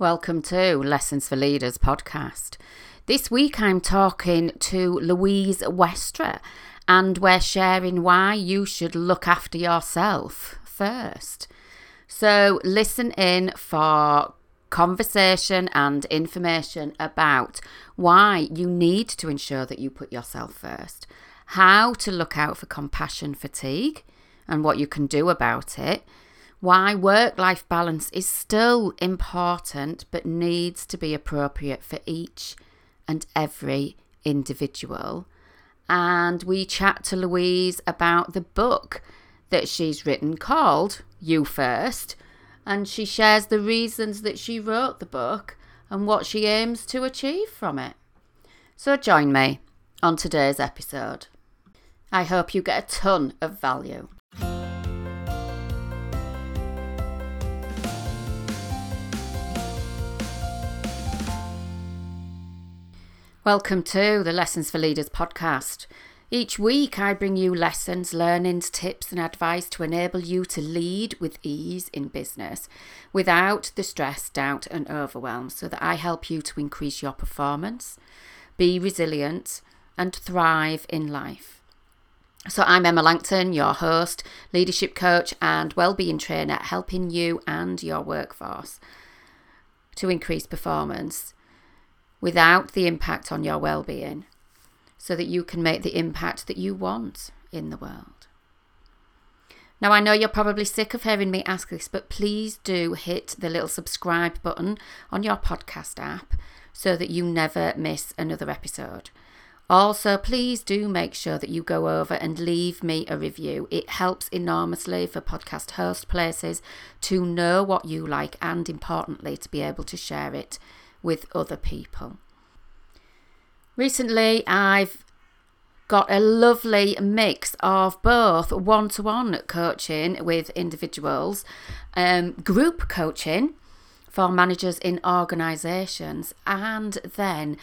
Welcome to Lessons for Leaders podcast. This week I'm talking to Louise Westra and we're sharing why you should look after yourself first. So, listen in for conversation and information about why you need to ensure that you put yourself first, how to look out for compassion fatigue and what you can do about it why work life balance is still important but needs to be appropriate for each and every individual. And we chat to Louise about the book that she's written called You First. And she shares the reasons that she wrote the book and what she aims to achieve from it. So join me on today's episode. I hope you get a ton of value. Welcome to the Lessons for Leaders podcast. Each week, I bring you lessons, learnings, tips, and advice to enable you to lead with ease in business without the stress, doubt, and overwhelm, so that I help you to increase your performance, be resilient, and thrive in life. So, I'm Emma Langton, your host, leadership coach, and well-being trainer, helping you and your workforce to increase performance without the impact on your well being so that you can make the impact that you want in the world. Now, I know you're probably sick of hearing me ask this, but please do hit the little subscribe button on your podcast app so that you never miss another episode. Also, please do make sure that you go over and leave me a review. It helps enormously for podcast host places to know what you like and, importantly, to be able to share it with other people. Recently, I've got a lovely mix of both one to one coaching with individuals, um, group coaching for managers in organisations, and then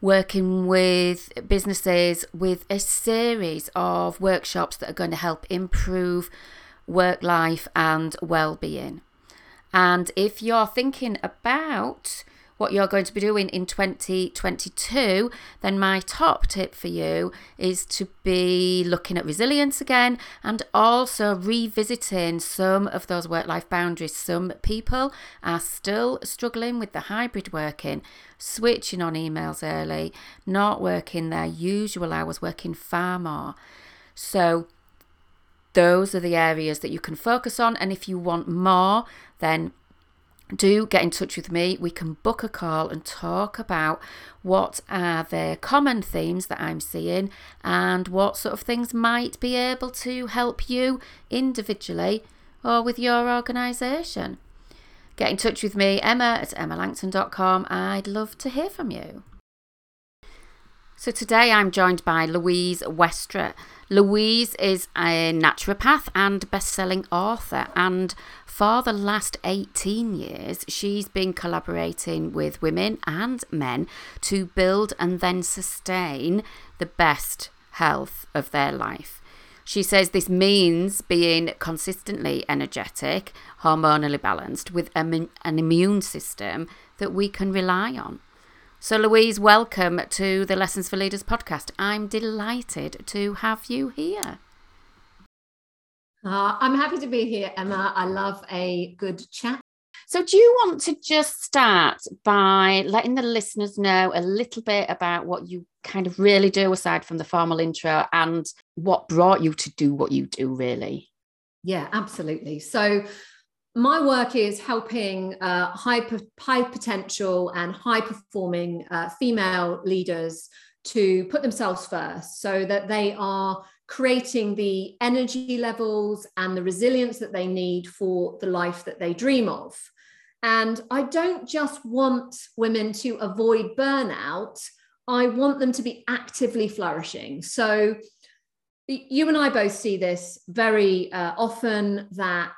working with businesses with a series of workshops that are going to help improve work life and well being. And if you're thinking about what you're going to be doing in 2022, then my top tip for you is to be looking at resilience again and also revisiting some of those work life boundaries. Some people are still struggling with the hybrid working, switching on emails early, not working their usual hours, working far more. So, those are the areas that you can focus on. And if you want more, then do get in touch with me. We can book a call and talk about what are the common themes that I'm seeing and what sort of things might be able to help you individually or with your organisation. Get in touch with me, Emma at emmalangton.com. I'd love to hear from you. So today I'm joined by Louise Westra. Louise is a naturopath and best-selling author and for the last 18 years she's been collaborating with women and men to build and then sustain the best health of their life. She says this means being consistently energetic, hormonally balanced, with an immune system that we can rely on. So, Louise, welcome to the Lessons for Leaders podcast. I'm delighted to have you here. Uh, I'm happy to be here, Emma. I love a good chat. So, do you want to just start by letting the listeners know a little bit about what you kind of really do aside from the formal intro and what brought you to do what you do, really? Yeah, absolutely. So, my work is helping uh, high, high potential and high performing uh, female leaders to put themselves first so that they are creating the energy levels and the resilience that they need for the life that they dream of. And I don't just want women to avoid burnout, I want them to be actively flourishing. So you and I both see this very uh, often that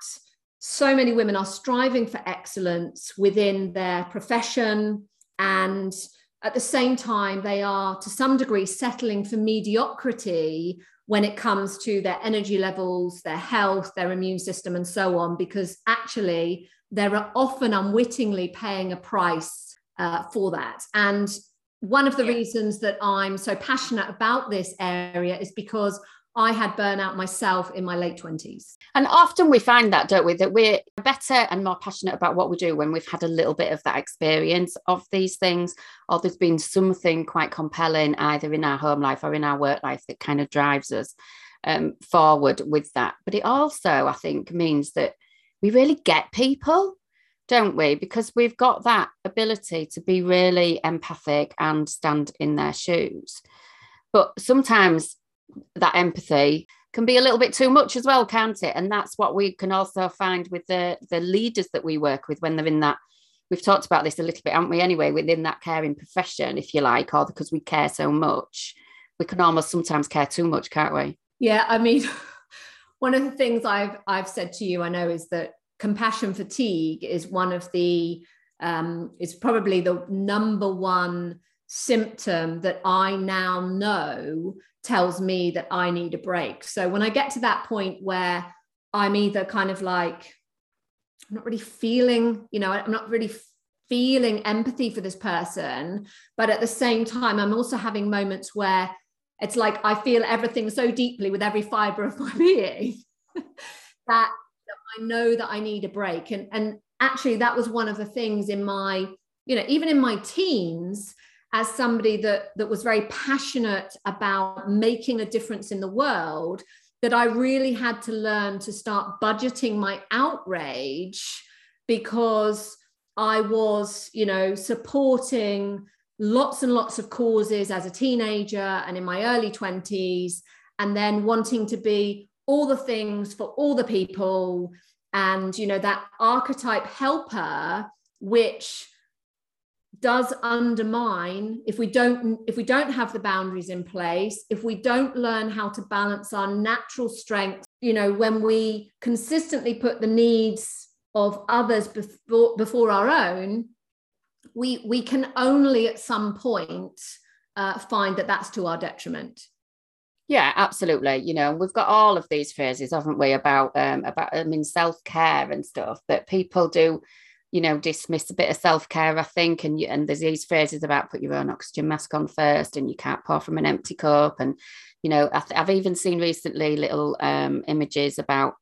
so many women are striving for excellence within their profession and at the same time they are to some degree settling for mediocrity when it comes to their energy levels, their health, their immune system, and so on, because actually they're often unwittingly paying a price uh, for that. And one of the yeah. reasons that I'm so passionate about this area is because I had burnout myself in my late 20s. And often we find that, don't we, that we're better and more passionate about what we do when we've had a little bit of that experience of these things, or there's been something quite compelling either in our home life or in our work life that kind of drives us um, forward with that. But it also, I think, means that we really get people don't we? Because we've got that ability to be really empathic and stand in their shoes. But sometimes that empathy can be a little bit too much as well, can't it? And that's what we can also find with the the leaders that we work with when they're in that. We've talked about this a little bit, haven't we? Anyway, within that caring profession, if you like, or because we care so much, we can almost sometimes care too much, can't we? Yeah, I mean, one of the things I've I've said to you, I know, is that compassion fatigue is one of the um, is probably the number one symptom that I now know tells me that I need a break. So when I get to that point where I'm either kind of like, I'm not really feeling, you know, I'm not really feeling empathy for this person, but at the same time, I'm also having moments where it's like I feel everything so deeply with every fiber of my being that I know that I need a break. And, and actually, that was one of the things in my, you know, even in my teens, as somebody that, that was very passionate about making a difference in the world, that I really had to learn to start budgeting my outrage because I was, you know, supporting lots and lots of causes as a teenager and in my early 20s, and then wanting to be all the things for all the people. And you know that archetype helper which does undermine if we don't if we don't have the boundaries in place if we don't learn how to balance our natural strengths you know when we consistently put the needs of others before before our own we we can only at some point uh, find that that's to our detriment yeah, absolutely. You know, we've got all of these phrases, haven't we, about um about I mean self care and stuff that people do, you know, dismiss a bit of self care. I think, and you, and there's these phrases about put your own oxygen mask on first, and you can't pour from an empty cup, and you know, I have even seen recently little um images about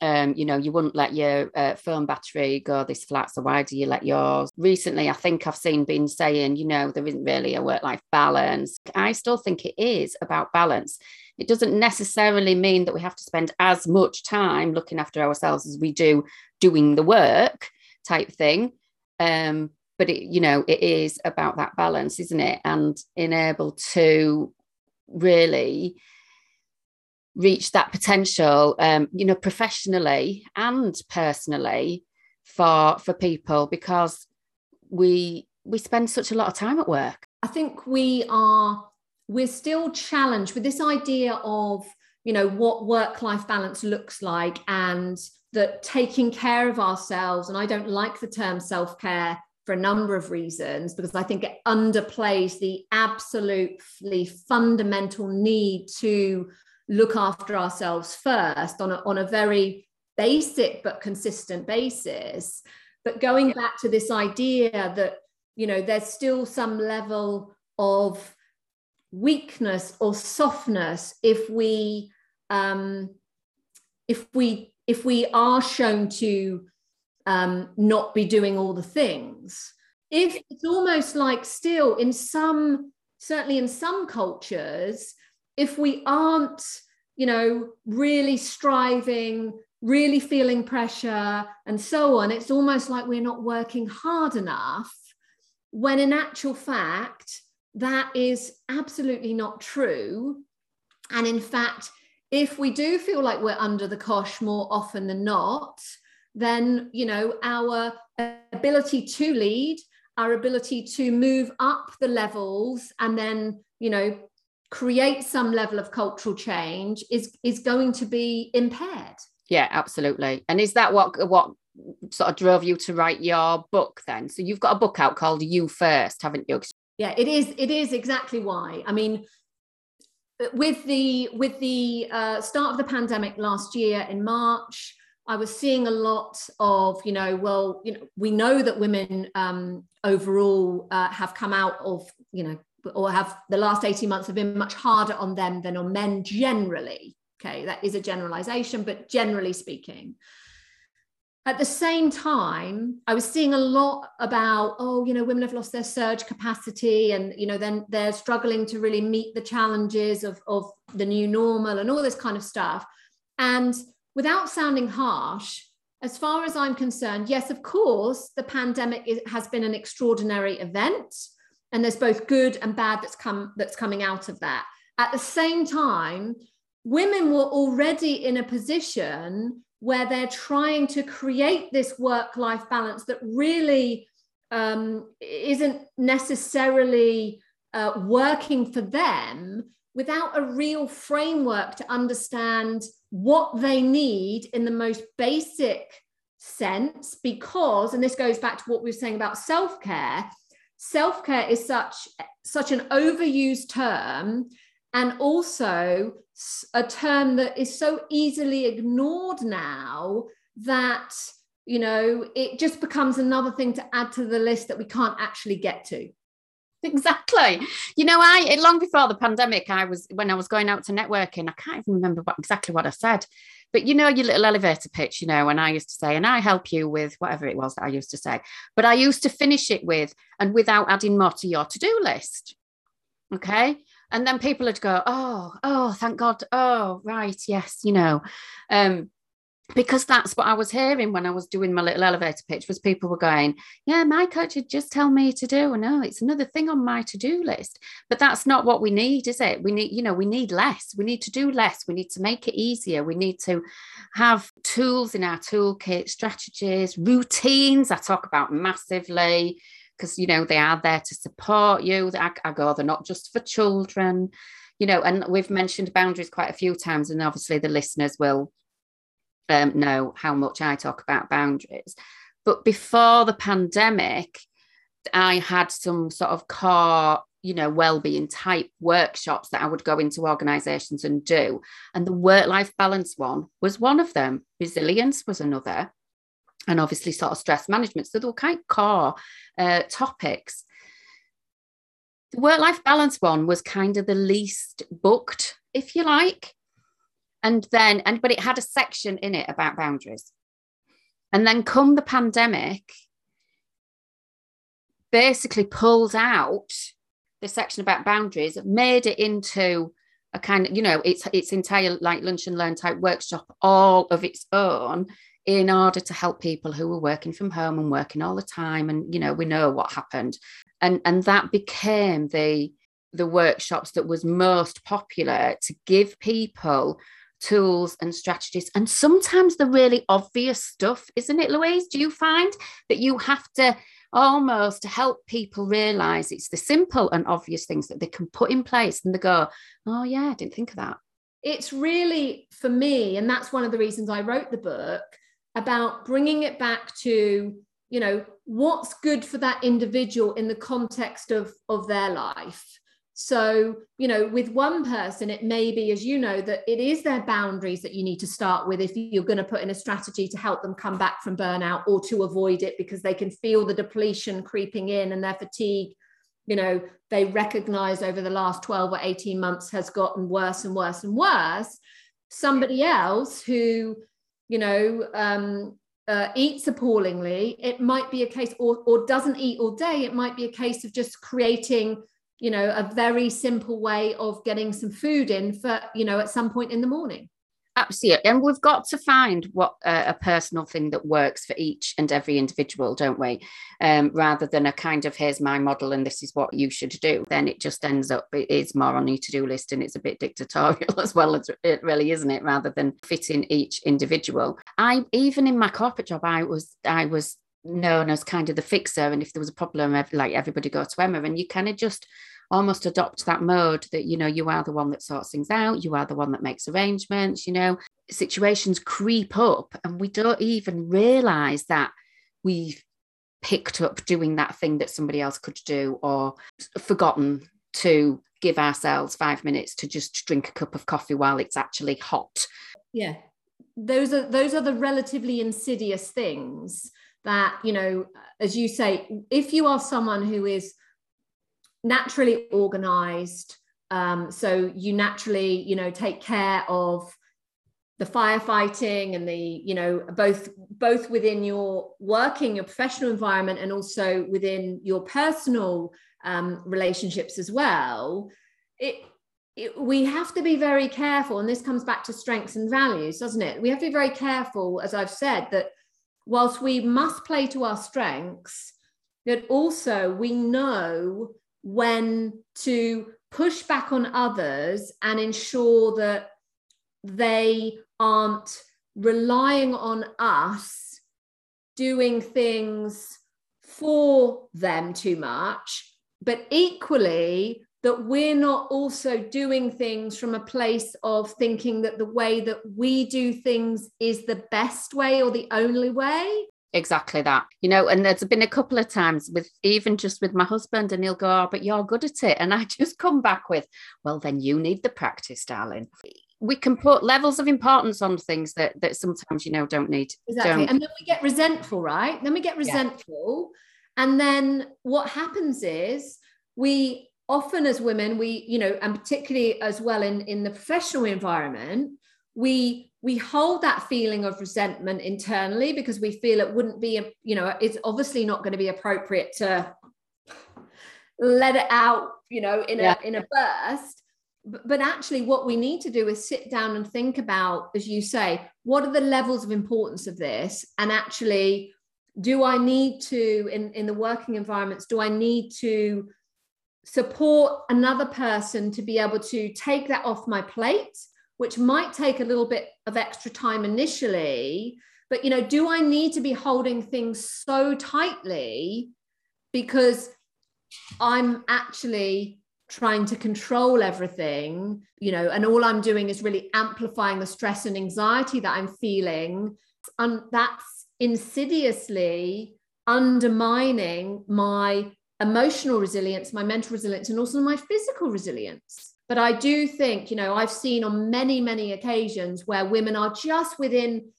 um, you know, you wouldn't let your uh, phone battery go this flat. So why do you let yours? Recently, I think I've seen been saying, you know, there isn't really a work life balance. I still think it is about balance. It doesn't necessarily mean that we have to spend as much time looking after ourselves as we do doing the work type thing. Um, but it, you know, it is about that balance, isn't it? And in able to really reach that potential um, you know professionally and personally for for people because we we spend such a lot of time at work i think we are we're still challenged with this idea of you know what work life balance looks like and that taking care of ourselves and i don't like the term self care for a number of reasons because i think it underplays the absolutely fundamental need to look after ourselves first on a, on a very basic but consistent basis. But going back to this idea that you know there's still some level of weakness or softness if we um if we if we are shown to um not be doing all the things if it's almost like still in some certainly in some cultures if we aren't, you know, really striving, really feeling pressure, and so on, it's almost like we're not working hard enough. When in actual fact, that is absolutely not true. And in fact, if we do feel like we're under the cosh more often than not, then you know our ability to lead, our ability to move up the levels, and then you know create some level of cultural change is is going to be impaired. Yeah absolutely. And is that what what sort of drove you to write your book then? So you've got a book out called you first haven't you? Yeah it is it is exactly why. I mean with the with the uh, start of the pandemic last year in March, I was seeing a lot of, you know, well, you know, we know that women um, overall uh, have come out of, you know, or have the last 18 months have been much harder on them than on men generally. Okay, that is a generalization, but generally speaking. At the same time, I was seeing a lot about, oh, you know, women have lost their surge capacity and, you know, then they're struggling to really meet the challenges of, of the new normal and all this kind of stuff. And without sounding harsh, as far as I'm concerned, yes, of course, the pandemic is, has been an extraordinary event, and there's both good and bad that's come that's coming out of that. At the same time, women were already in a position where they're trying to create this work-life balance that really um, isn't necessarily uh, working for them without a real framework to understand what they need in the most basic sense because and this goes back to what we were saying about self-care self-care is such such an overused term and also a term that is so easily ignored now that you know it just becomes another thing to add to the list that we can't actually get to exactly. You know, I long before the pandemic, I was when I was going out to networking, I can't even remember what exactly what I said. But you know, your little elevator pitch, you know, and I used to say, and I help you with whatever it was that I used to say. But I used to finish it with, and without adding more to your to-do list. Okay. And then people would go, oh, oh, thank God. Oh, right, yes, you know. Um, because that's what I was hearing when I was doing my little elevator pitch was people were going, yeah, my coach would just tell me to do. No, it's another thing on my to-do list. But that's not what we need, is it? We need, you know, we need less. We need to do less. We need to make it easier. We need to have tools in our toolkit, strategies, routines. I talk about massively because you know they are there to support you. I, I go, they're not just for children, you know, and we've mentioned boundaries quite a few times, and obviously the listeners will um, know how much I talk about boundaries. But before the pandemic, I had some sort of core, you know, well-being type workshops that I would go into organizations and do. And the work-life balance one was one of them. Resilience was another. And obviously sort of stress management. So they were kind of core uh, topics. The work-life balance one was kind of the least booked, if you like and then and but it had a section in it about boundaries and then come the pandemic basically pulled out the section about boundaries made it into a kind of you know it's its entire like lunch and learn type workshop all of its own in order to help people who were working from home and working all the time and you know we know what happened and and that became the the workshops that was most popular to give people tools and strategies. And sometimes the really obvious stuff, isn't it, Louise? Do you find that you have to almost help people realize it's the simple and obvious things that they can put in place and they go, oh, yeah, I didn't think of that. It's really for me, and that's one of the reasons I wrote the book about bringing it back to you know what's good for that individual in the context of of their life so, you know, with one person, it may be, as you know, that it is their boundaries that you need to start with if you're going to put in a strategy to help them come back from burnout or to avoid it because they can feel the depletion creeping in and their fatigue, you know, they recognize over the last 12 or 18 months has gotten worse and worse and worse. Somebody else who, you know, um, uh, eats appallingly, it might be a case, or, or doesn't eat all day, it might be a case of just creating you know a very simple way of getting some food in for you know at some point in the morning absolutely and we've got to find what uh, a personal thing that works for each and every individual don't we? Um, rather than a kind of here's my model and this is what you should do then it just ends up it is more on your to-do list and it's a bit dictatorial as well as it really isn't it rather than fitting each individual. I even in my corporate job i was i was known as kind of the fixer and if there was a problem like everybody go to emma and you kind of just almost adopt that mode that you know you are the one that sorts things out you are the one that makes arrangements you know situations creep up and we don't even realize that we've picked up doing that thing that somebody else could do or forgotten to give ourselves five minutes to just drink a cup of coffee while it's actually hot. Yeah. Those are those are the relatively insidious things that, you know, as you say, if you are someone who is naturally organized, um, so you naturally, you know, take care of the firefighting and the you know both both within your working your professional environment and also within your personal um, relationships as well. It, it, we have to be very careful and this comes back to strengths and values doesn't it? We have to be very careful as i've said that whilst we must play to our strengths that also we know when to push back on others and ensure that they aren't relying on us doing things for them too much, but equally that we're not also doing things from a place of thinking that the way that we do things is the best way or the only way. Exactly that, you know, and there's been a couple of times with even just with my husband, and he'll go, oh, But you're good at it. And I just come back with, Well, then you need the practice, darling we can put levels of importance on things that that sometimes you know don't need exactly don't. and then we get resentful right then we get resentful yeah. and then what happens is we often as women we you know and particularly as well in in the professional environment we we hold that feeling of resentment internally because we feel it wouldn't be you know it's obviously not going to be appropriate to let it out you know in yeah. a in a burst. But actually what we need to do is sit down and think about as you say what are the levels of importance of this? And actually do i need to in, in the working environments do i need to support another person to be able to take that off my plate which might take a little bit of extra time initially but you know do i need to be holding things so tightly because i'm actually trying to control everything, you know, and all I'm doing is really amplifying the stress and anxiety that I'm feeling. And that's insidiously undermining my emotional resilience, my mental resilience, and also my physical resilience. But I do think, you know, I've seen on many, many occasions where women are just within,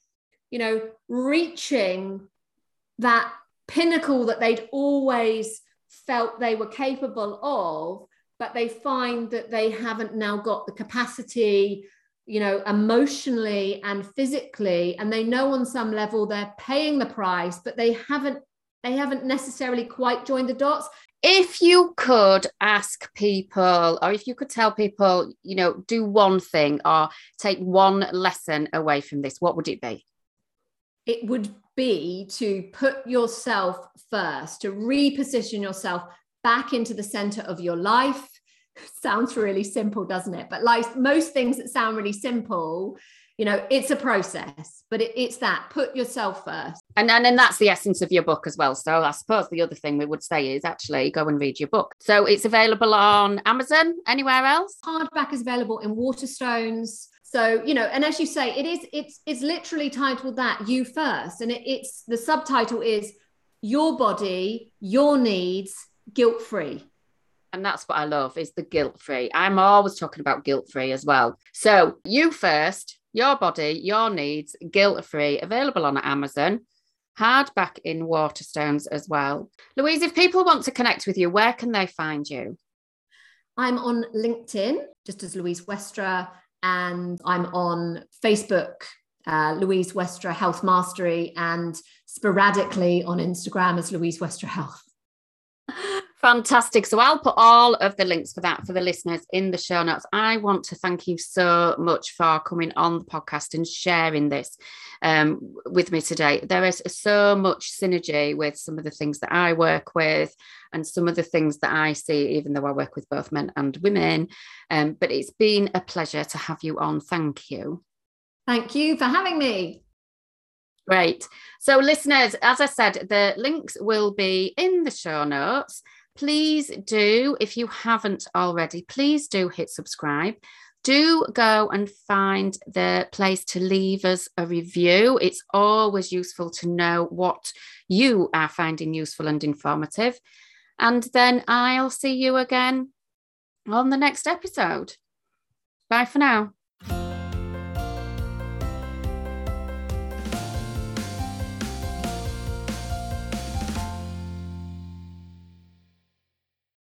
you know, reaching that pinnacle that they'd always felt they were capable of but they find that they haven't now got the capacity you know emotionally and physically. And they know on some level they're paying the price but they haven't they haven't necessarily quite joined the dots if you could ask people or if you could tell people you know do one thing or take one lesson away from this what would it be it would be to put yourself first to reposition yourself back into the center of your life. Sounds really simple, doesn't it? But like most things that sound really simple, you know, it's a process, but it, it's that put yourself first. And, and and that's the essence of your book as well. So I suppose the other thing we would say is actually go and read your book. So it's available on Amazon, anywhere else? Hardback is available in Waterstones. So, you know, and as you say, it is it's it's literally titled that you first. And it, it's the subtitle is your body, your needs, guilt free. And that's what I love is the guilt free. I'm always talking about guilt free as well. So you first, your body, your needs, guilt free, available on Amazon, hardback in Waterstones as well. Louise, if people want to connect with you, where can they find you? I'm on LinkedIn, just as Louise Westra, and I'm on Facebook, uh, Louise Westra Health Mastery, and sporadically on Instagram as Louise Westra Health. Fantastic. So I'll put all of the links for that for the listeners in the show notes. I want to thank you so much for coming on the podcast and sharing this um, with me today. There is so much synergy with some of the things that I work with and some of the things that I see, even though I work with both men and women. Um, but it's been a pleasure to have you on. Thank you. Thank you for having me. Great. So, listeners, as I said, the links will be in the show notes. Please do, if you haven't already, please do hit subscribe. Do go and find the place to leave us a review. It's always useful to know what you are finding useful and informative. And then I'll see you again on the next episode. Bye for now.